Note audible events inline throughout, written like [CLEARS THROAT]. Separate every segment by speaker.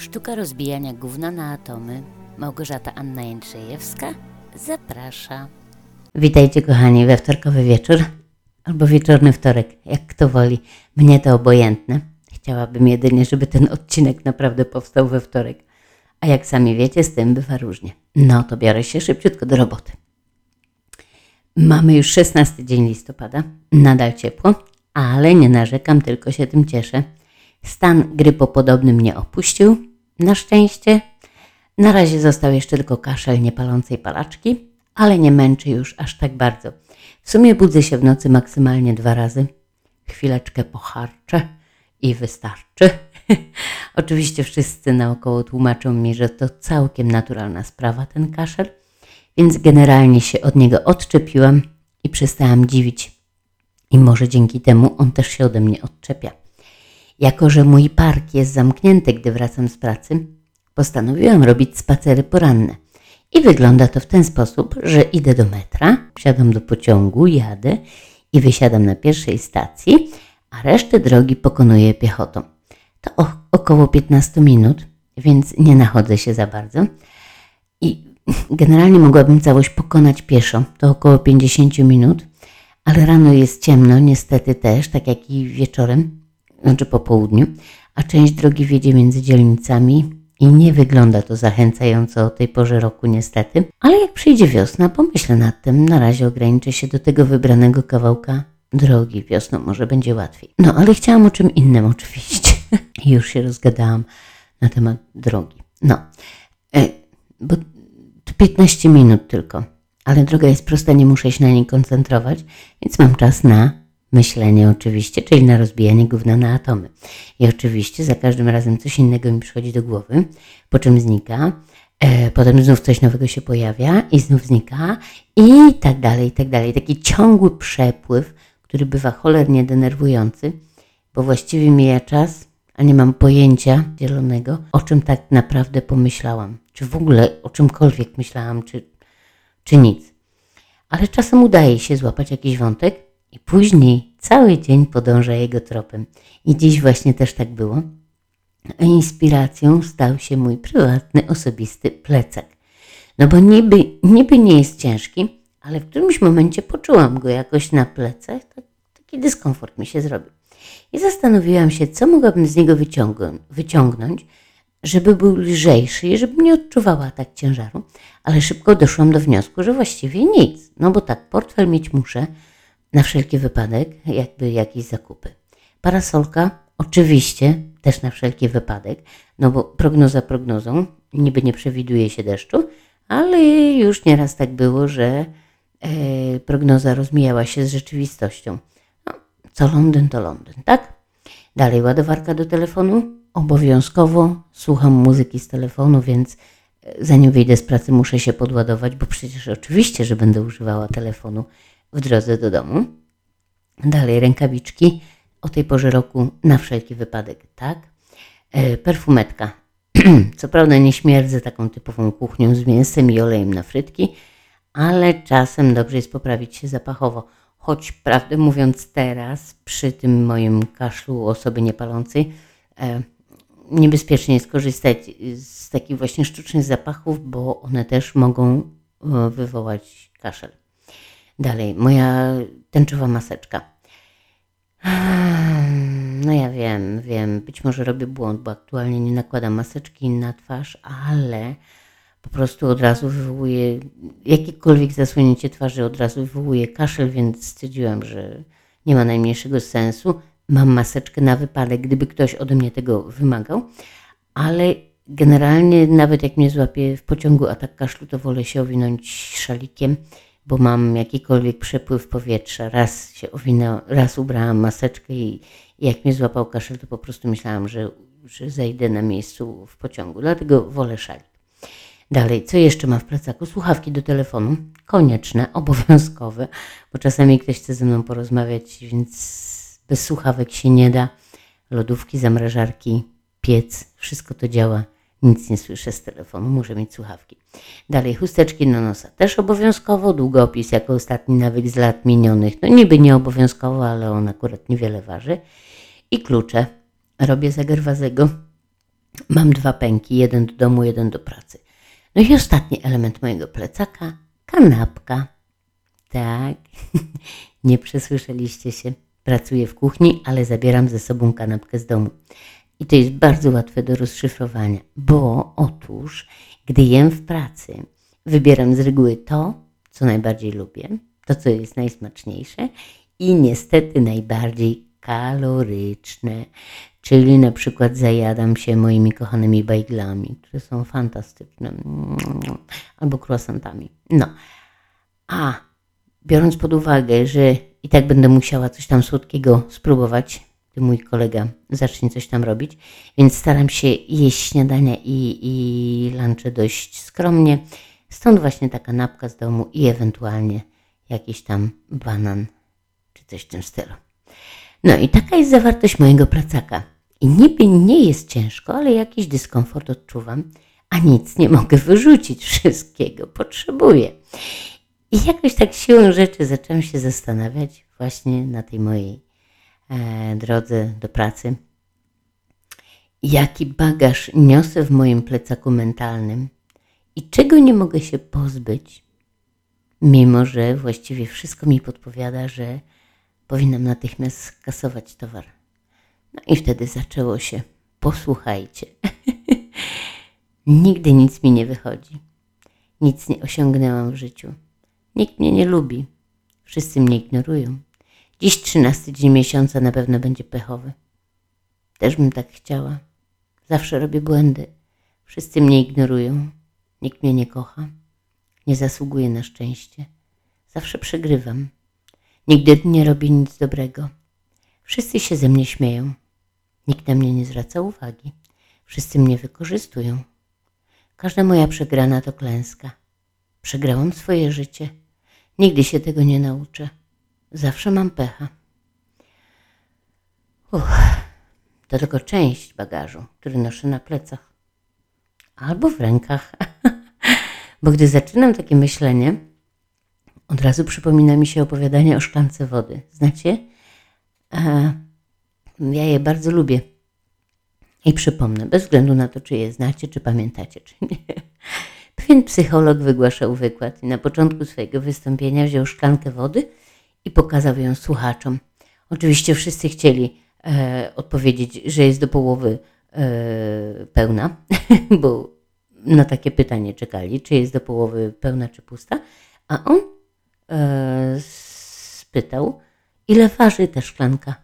Speaker 1: Sztuka rozbijania gówna na atomy. Małgorzata Anna Jędrzejewska zaprasza. Witajcie kochani we wtorkowy wieczór albo wieczorny wtorek, jak kto woli. Mnie to obojętne. Chciałabym jedynie, żeby ten odcinek naprawdę powstał we wtorek. A jak sami wiecie, z tym bywa różnie. No to biorę się szybciutko do roboty. Mamy już 16 dzień listopada, nadal ciepło, ale nie narzekam, tylko się tym cieszę. Stan grypopodobny mnie opuścił, na szczęście. Na razie został jeszcze tylko kaszel niepalącej palaczki, ale nie męczy już aż tak bardzo. W sumie budzę się w nocy maksymalnie dwa razy. Chwileczkę pocharczę i wystarczy. [LAUGHS] Oczywiście wszyscy naokoło tłumaczą mi, że to całkiem naturalna sprawa ten kaszel, więc generalnie się od niego odczepiłam i przestałam dziwić. I może dzięki temu on też się ode mnie odczepia. Jako, że mój park jest zamknięty, gdy wracam z pracy, postanowiłam robić spacery poranne. I wygląda to w ten sposób, że idę do metra, wsiadam do pociągu, jadę i wysiadam na pierwszej stacji, a resztę drogi pokonuję piechotą. To około 15 minut, więc nie nachodzę się za bardzo. I generalnie mogłabym całość pokonać pieszo, to około 50 minut, ale rano jest ciemno, niestety też, tak jak i wieczorem, znaczy po południu, a część drogi wiedzie między dzielnicami i nie wygląda to zachęcająco o tej porze roku niestety, ale jak przyjdzie wiosna, pomyślę nad tym. Na razie ograniczę się do tego wybranego kawałka drogi. Wiosną może będzie łatwiej. No, ale chciałam o czym innym oczywiście. [LAUGHS] Już się rozgadałam na temat drogi. No, e, bo to 15 minut tylko, ale droga jest prosta, nie muszę się na niej koncentrować, więc mam czas na myślenie oczywiście, czyli na rozbijanie gówna na atomy. I oczywiście za każdym razem coś innego mi przychodzi do głowy, po czym znika, e, potem znów coś nowego się pojawia i znów znika i tak dalej, i tak dalej. Taki ciągły przepływ, który bywa cholernie denerwujący, bo właściwie mija czas, a nie mam pojęcia zielonego, o czym tak naprawdę pomyślałam. Czy w ogóle o czymkolwiek myślałam, czy, czy nic. Ale czasem udaje się złapać jakiś wątek i później cały dzień podąża jego tropem. I dziś właśnie też tak było. Inspiracją stał się mój prywatny, osobisty plecak. No bo niby, niby nie jest ciężki, ale w którymś momencie poczułam go jakoś na plecach. Tak, taki dyskomfort mi się zrobił. I zastanowiłam się, co mogłabym z niego wyciągnąć, żeby był lżejszy i żeby nie odczuwała tak ciężaru. Ale szybko doszłam do wniosku, że właściwie nic. No bo tak, portfel mieć muszę, na wszelki wypadek, jakby jakieś zakupy. Parasolka, oczywiście, też na wszelki wypadek, no bo prognoza prognozą, niby nie przewiduje się deszczu, ale już nieraz tak było, że e, prognoza rozmijała się z rzeczywistością. No, co Londyn, to Londyn, tak? Dalej ładowarka do telefonu. Obowiązkowo słucham muzyki z telefonu, więc e, zanim wyjdę z pracy muszę się podładować, bo przecież oczywiście, że będę używała telefonu w drodze do domu. Dalej rękawiczki o tej porze roku na wszelki wypadek, tak? E, perfumetka. [CLEARS THROAT] Co prawda nie śmierdzę taką typową kuchnią z mięsem i olejem na frytki, ale czasem dobrze jest poprawić się zapachowo. Choć prawdę mówiąc teraz, przy tym moim kaszlu osoby niepalącej, e, niebezpiecznie jest korzystać z takich właśnie sztucznych zapachów, bo one też mogą e, wywołać kaszel. Dalej, moja tęczowa maseczka. No ja wiem, wiem, być może robię błąd, bo aktualnie nie nakładam maseczki na twarz, ale po prostu od razu wywołuje, jakiekolwiek zasłonięcie twarzy od razu wywołuje kaszel, więc stwierdziłam, że nie ma najmniejszego sensu. Mam maseczkę na wypadek, gdyby ktoś ode mnie tego wymagał, ale generalnie nawet jak mnie złapie w pociągu atak kaszlu, to wolę się owinąć szalikiem bo mam jakikolwiek przepływ powietrza. Raz się owinęłam, raz ubrałam maseczkę i, jak mnie złapał kaszel, to po prostu myślałam, że, że zejdę na miejscu w pociągu. Dlatego wolę szalik. Dalej, co jeszcze mam w plecaku? Słuchawki do telefonu, konieczne, [LAUGHS] obowiązkowe, bo czasami ktoś chce ze mną porozmawiać, więc bez słuchawek się nie da. Lodówki, zamrażarki, piec, wszystko to działa nic nie słyszę z telefonu, muszę mieć słuchawki. Dalej, chusteczki na nosa też obowiązkowo, długopis jako ostatni nawyk z lat minionych. No niby nie obowiązkowo, ale on akurat niewiele waży. I klucze. Robię zagerwazego. Mam dwa pęki, jeden do domu, jeden do pracy. No i ostatni element mojego plecaka kanapka. Tak, [LAUGHS] nie przesłyszeliście się. Pracuję w kuchni, ale zabieram ze sobą kanapkę z domu. I to jest bardzo łatwe do rozszyfrowania, bo otóż, gdy jem w pracy, wybieram z reguły to, co najbardziej lubię, to, co jest najsmaczniejsze i niestety najbardziej kaloryczne. Czyli na przykład zajadam się moimi kochanymi bajglami, które są fantastyczne, albo croissantami. No, a biorąc pod uwagę, że i tak będę musiała coś tam słodkiego spróbować, mój kolega zacznie coś tam robić, więc staram się jeść śniadania i, i lunche dość skromnie. Stąd właśnie taka napka z domu i ewentualnie jakiś tam banan czy coś w tym stylu. No i taka jest zawartość mojego placaka. I niby nie jest ciężko, ale jakiś dyskomfort odczuwam, a nic nie mogę wyrzucić, wszystkiego potrzebuję. I jakoś tak siłą rzeczy zaczęłam się zastanawiać właśnie na tej mojej drodze do pracy, jaki bagaż niosę w moim plecaku mentalnym i czego nie mogę się pozbyć, mimo że właściwie wszystko mi podpowiada, że powinnam natychmiast skasować towar. No i wtedy zaczęło się. Posłuchajcie. [LAUGHS] Nigdy nic mi nie wychodzi. Nic nie osiągnęłam w życiu. Nikt mnie nie lubi. Wszyscy mnie ignorują. Dziś trzynasty dzień miesiąca na pewno będzie pechowy. Też bym tak chciała. Zawsze robię błędy. Wszyscy mnie ignorują. Nikt mnie nie kocha. Nie zasługuję na szczęście. Zawsze przegrywam. Nigdy nie robię nic dobrego. Wszyscy się ze mnie śmieją. Nikt na mnie nie zwraca uwagi. Wszyscy mnie wykorzystują. Każda moja przegrana to klęska. Przegrałam swoje życie. Nigdy się tego nie nauczę. Zawsze mam pecha. Uch, to tylko część bagażu, który noszę na plecach albo w rękach. [LAUGHS] Bo gdy zaczynam takie myślenie, od razu przypomina mi się opowiadanie o szklance wody. Znacie? E, ja je bardzo lubię. I przypomnę, bez względu na to, czy je znacie, czy pamiętacie, czy nie. [LAUGHS] Pewien psycholog wygłaszał wykład i na początku swojego wystąpienia wziął szklankę wody i pokazał ją słuchaczom. Oczywiście wszyscy chcieli e, odpowiedzieć, że jest do połowy e, pełna, [LAUGHS] bo na takie pytanie czekali, czy jest do połowy pełna, czy pusta, a on e, spytał, ile waży ta szklanka.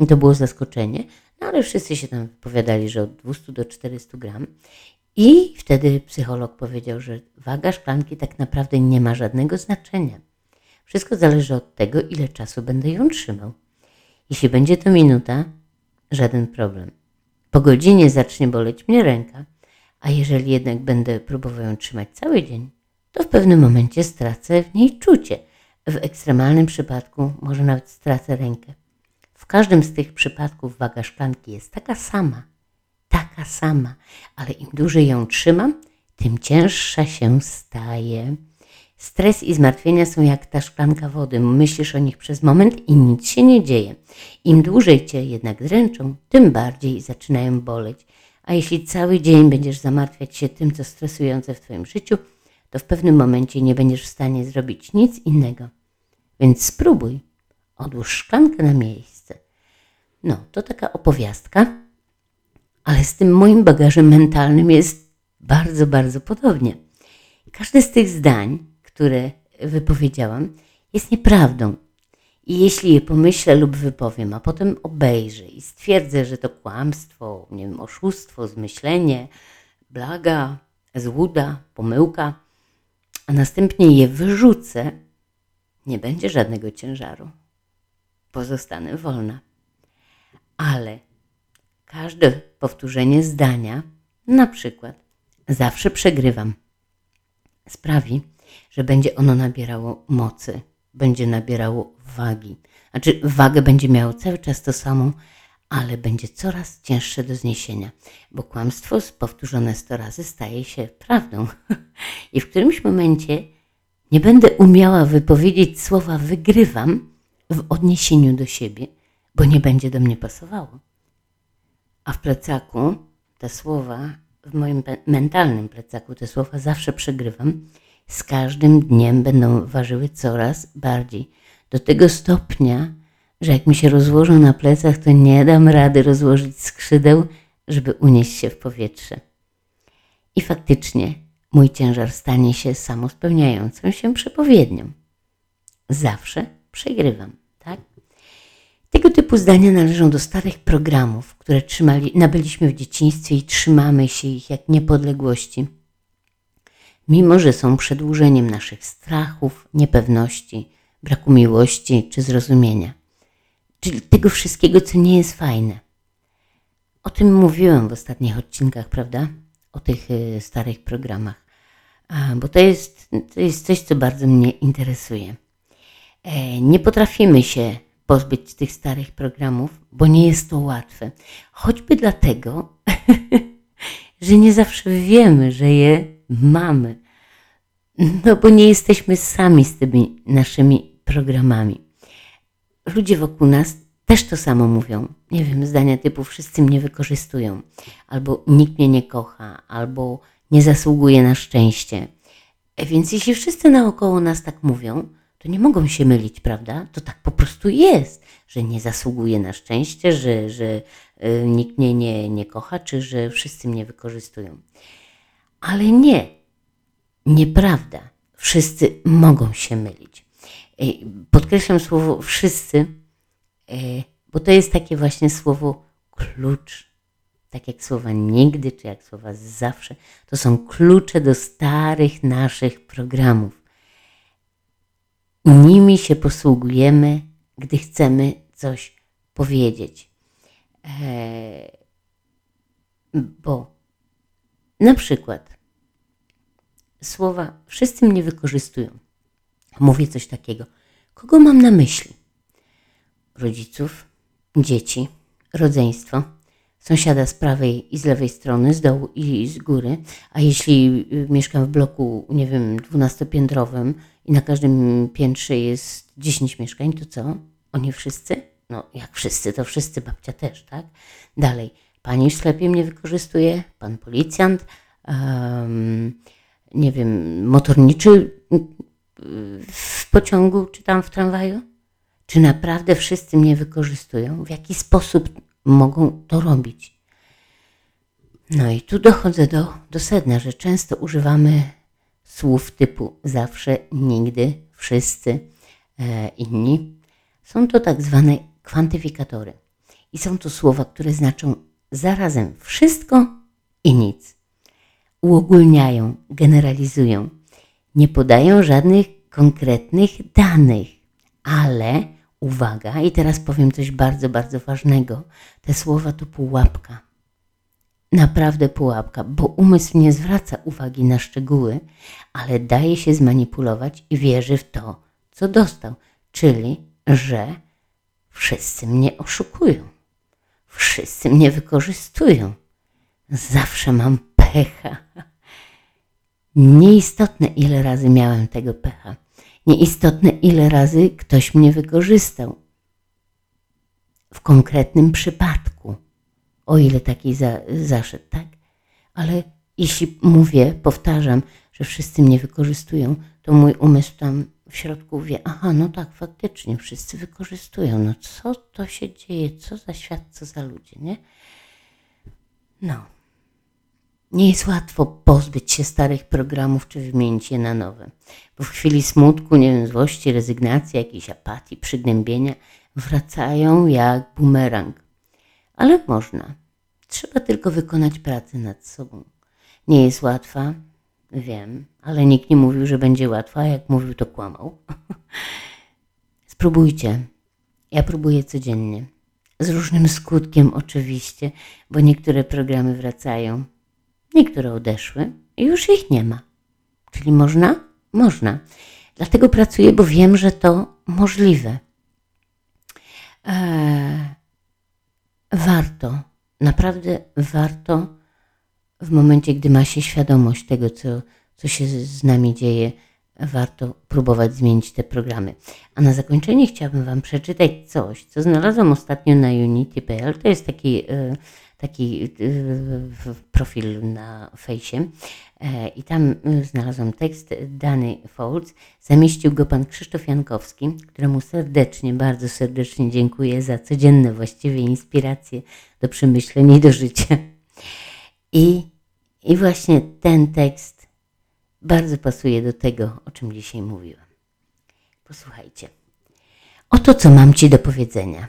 Speaker 1: I to było zaskoczenie, no ale wszyscy się tam wypowiadali, że od 200 do 400 gram. I wtedy psycholog powiedział, że waga szklanki tak naprawdę nie ma żadnego znaczenia. Wszystko zależy od tego, ile czasu będę ją trzymał. Jeśli będzie to minuta, żaden problem. Po godzinie zacznie boleć mnie ręka, a jeżeli jednak będę próbował ją trzymać cały dzień, to w pewnym momencie stracę w niej czucie. W ekstremalnym przypadku może nawet stracę rękę. W każdym z tych przypadków waga szklanki jest taka sama, taka sama, ale im dłużej ją trzymam, tym cięższa się staje. Stres i zmartwienia są jak ta szklanka wody. Myślisz o nich przez moment i nic się nie dzieje. Im dłużej cię jednak dręczą, tym bardziej zaczynają boleć. A jeśli cały dzień będziesz zamartwiać się tym, co stresujące w Twoim życiu, to w pewnym momencie nie będziesz w stanie zrobić nic innego. Więc spróbuj, odłóż szklankę na miejsce. No, to taka opowiastka, ale z tym moim bagażem mentalnym jest bardzo, bardzo podobnie. Każde z tych zdań, które wypowiedziałam, jest nieprawdą. I jeśli je pomyślę lub wypowiem, a potem obejrzę i stwierdzę, że to kłamstwo, nie wiem, oszustwo, zmyślenie, blaga, złuda, pomyłka, a następnie je wyrzucę, nie będzie żadnego ciężaru. Pozostanę wolna. Ale każde powtórzenie zdania, na przykład zawsze przegrywam, sprawi, że będzie ono nabierało mocy, będzie nabierało wagi. Znaczy, wagę będzie miało cały czas to samą, ale będzie coraz cięższe do zniesienia, bo kłamstwo powtórzone sto razy staje się prawdą. [LAUGHS] I w którymś momencie nie będę umiała wypowiedzieć słowa wygrywam w odniesieniu do siebie, bo nie będzie do mnie pasowało. A w plecaku te słowa w moim mentalnym plecaku, te słowa zawsze przegrywam. Z każdym dniem będą ważyły coraz bardziej. Do tego stopnia, że jak mi się rozłożą na plecach, to nie dam rady rozłożyć skrzydeł, żeby unieść się w powietrze. I faktycznie mój ciężar stanie się samospełniającą się przepowiednią. Zawsze przegrywam, tak? Tego typu zdania należą do starych programów, które trzymali, nabyliśmy w dzieciństwie i trzymamy się ich jak niepodległości. Mimo, że są przedłużeniem naszych strachów, niepewności, braku miłości czy zrozumienia. Czyli tego wszystkiego, co nie jest fajne. O tym mówiłem w ostatnich odcinkach, prawda? O tych y, starych programach. Bo to jest, to jest coś, co bardzo mnie interesuje. E, nie potrafimy się pozbyć tych starych programów, bo nie jest to łatwe. Choćby dlatego, [LAUGHS] że nie zawsze wiemy, że je mamy. No bo nie jesteśmy sami z tymi naszymi programami. Ludzie wokół nas też to samo mówią. Nie wiem, zdania typu wszyscy mnie wykorzystują, albo nikt mnie nie kocha, albo nie zasługuje na szczęście. Więc jeśli wszyscy naokoło nas tak mówią, to nie mogą się mylić, prawda? To tak po prostu jest, że nie zasługuje na szczęście, że, że y, nikt mnie nie, nie kocha, czy że wszyscy mnie wykorzystują. Ale nie, nieprawda. Wszyscy mogą się mylić. Ej, Podkreślam słowo wszyscy, e, bo to jest takie właśnie słowo klucz. Tak jak słowa nigdy, czy jak słowa zawsze. To są klucze do starych naszych programów. Nimi się posługujemy, gdy chcemy coś powiedzieć. Eee, bo na przykład słowa wszyscy mnie wykorzystują. Mówię coś takiego. Kogo mam na myśli? Rodziców, dzieci, rodzeństwo, sąsiada z prawej i z lewej strony, z dołu i z góry. A jeśli y, mieszkam w bloku, nie wiem, dwunastopiętrowym i na każdym piętrze jest 10 mieszkań, to co? Oni wszyscy? No, jak wszyscy, to wszyscy, babcia też, tak? Dalej, pani w sklepie mnie wykorzystuje, pan policjant, nie wiem, motorniczy w pociągu czy tam w tramwaju? Czy naprawdę wszyscy mnie wykorzystują? W jaki sposób mogą to robić? No i tu dochodzę do, do sedna, że często używamy słów typu zawsze, nigdy, wszyscy, e, inni. Są to tak zwane kwantyfikatory. I są to słowa, które znaczą zarazem wszystko i nic. Uogólniają, generalizują. Nie podają żadnych konkretnych danych, ale uwaga, i teraz powiem coś bardzo, bardzo ważnego. Te słowa to pułapka. Naprawdę pułapka, bo umysł nie zwraca uwagi na szczegóły, ale daje się zmanipulować i wierzy w to, co dostał, czyli że wszyscy mnie oszukują, wszyscy mnie wykorzystują. Zawsze mam pecha. Nieistotne, ile razy miałem tego pecha. Nieistotne, ile razy ktoś mnie wykorzystał. W konkretnym przypadku, o ile taki za, zaszedł, tak? Ale jeśli mówię, powtarzam, że wszyscy mnie wykorzystują, to mój umysł tam w środku wie, aha, no tak, faktycznie, wszyscy wykorzystują. No co to się dzieje? Co za świat, co za ludzie, nie? No. Nie jest łatwo pozbyć się starych programów czy wymienić je na nowe, bo w chwili smutku, nie wiem, złości, rezygnacji, jakiejś apatii, przygnębienia wracają jak bumerang. Ale można. Trzeba tylko wykonać pracę nad sobą. Nie jest łatwa, wiem, ale nikt nie mówił, że będzie łatwa, a jak mówił, to kłamał. [LAUGHS] Spróbujcie. Ja próbuję codziennie. Z różnym skutkiem oczywiście, bo niektóre programy wracają, niektóre odeszły i już ich nie ma. Czyli można? Można. Dlatego pracuję, bo wiem, że to możliwe. Eee, warto, naprawdę warto w momencie, gdy ma się świadomość tego, co, co się z nami dzieje, warto próbować zmienić te programy. A na zakończenie chciałabym Wam przeczytać coś, co znalazłam ostatnio na unity.pl. To jest taki, e, taki y, profil na fejsie e, i tam znalazłam tekst Dany Folds. Zamieścił go pan Krzysztof Jankowski, któremu serdecznie, bardzo serdecznie dziękuję za codzienne właściwie inspiracje do przemyśleń i do życia. I, I właśnie ten tekst bardzo pasuje do tego, o czym dzisiaj mówiłam. Posłuchajcie. Oto co mam Ci do powiedzenia.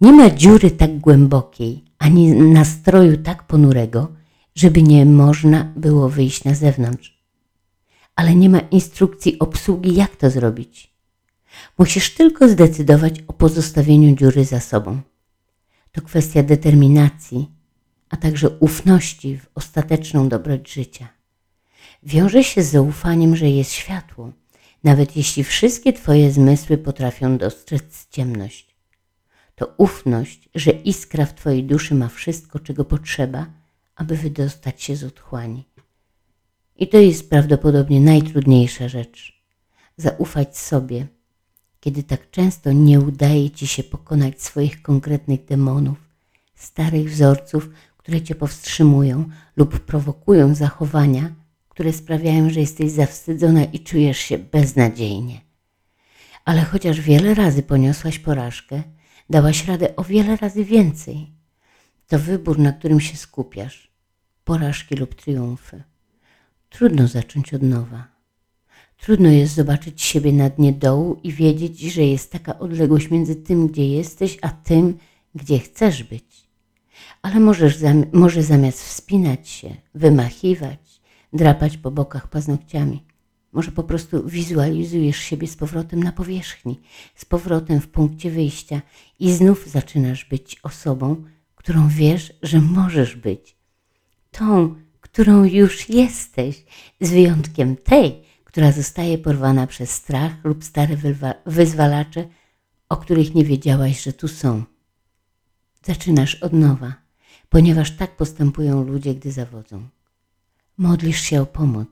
Speaker 1: Nie ma dziury tak głębokiej, ani nastroju tak ponurego, żeby nie można było wyjść na zewnątrz. Ale nie ma instrukcji obsługi, jak to zrobić. Musisz tylko zdecydować o pozostawieniu dziury za sobą. To kwestia determinacji, a także ufności w ostateczną dobroć życia. Wiąże się z zaufaniem, że jest światło, nawet jeśli wszystkie Twoje zmysły potrafią dostrzec ciemność. To ufność, że iskra w Twojej duszy ma wszystko, czego potrzeba, aby wydostać się z otchłani. I to jest prawdopodobnie najtrudniejsza rzecz. Zaufać sobie, kiedy tak często nie udaje Ci się pokonać swoich konkretnych demonów, starych wzorców, które Cię powstrzymują lub prowokują zachowania, które sprawiają, że jesteś zawstydzona i czujesz się beznadziejnie. Ale chociaż wiele razy poniosłaś porażkę, dałaś radę o wiele razy więcej. To wybór, na którym się skupiasz porażki lub triumfy. Trudno zacząć od nowa. Trudno jest zobaczyć siebie na dnie dołu i wiedzieć, że jest taka odległość między tym, gdzie jesteś, a tym, gdzie chcesz być. Ale możesz, może zamiast wspinać się, wymachiwać, drapać po bokach paznokciami. Może po prostu wizualizujesz siebie z powrotem na powierzchni, z powrotem w punkcie wyjścia i znów zaczynasz być osobą, którą wiesz, że możesz być. Tą, którą już jesteś, z wyjątkiem tej, która zostaje porwana przez strach lub stare wyzwalacze, o których nie wiedziałaś, że tu są. Zaczynasz od nowa, ponieważ tak postępują ludzie, gdy zawodzą. Modlisz się o pomoc.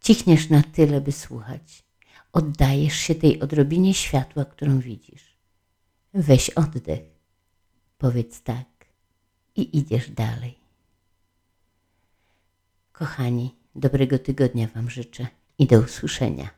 Speaker 1: Cichniesz na tyle, by słuchać. Oddajesz się tej odrobinie światła, którą widzisz. Weź oddech. Powiedz tak i idziesz dalej. Kochani, dobrego tygodnia Wam życzę i do usłyszenia.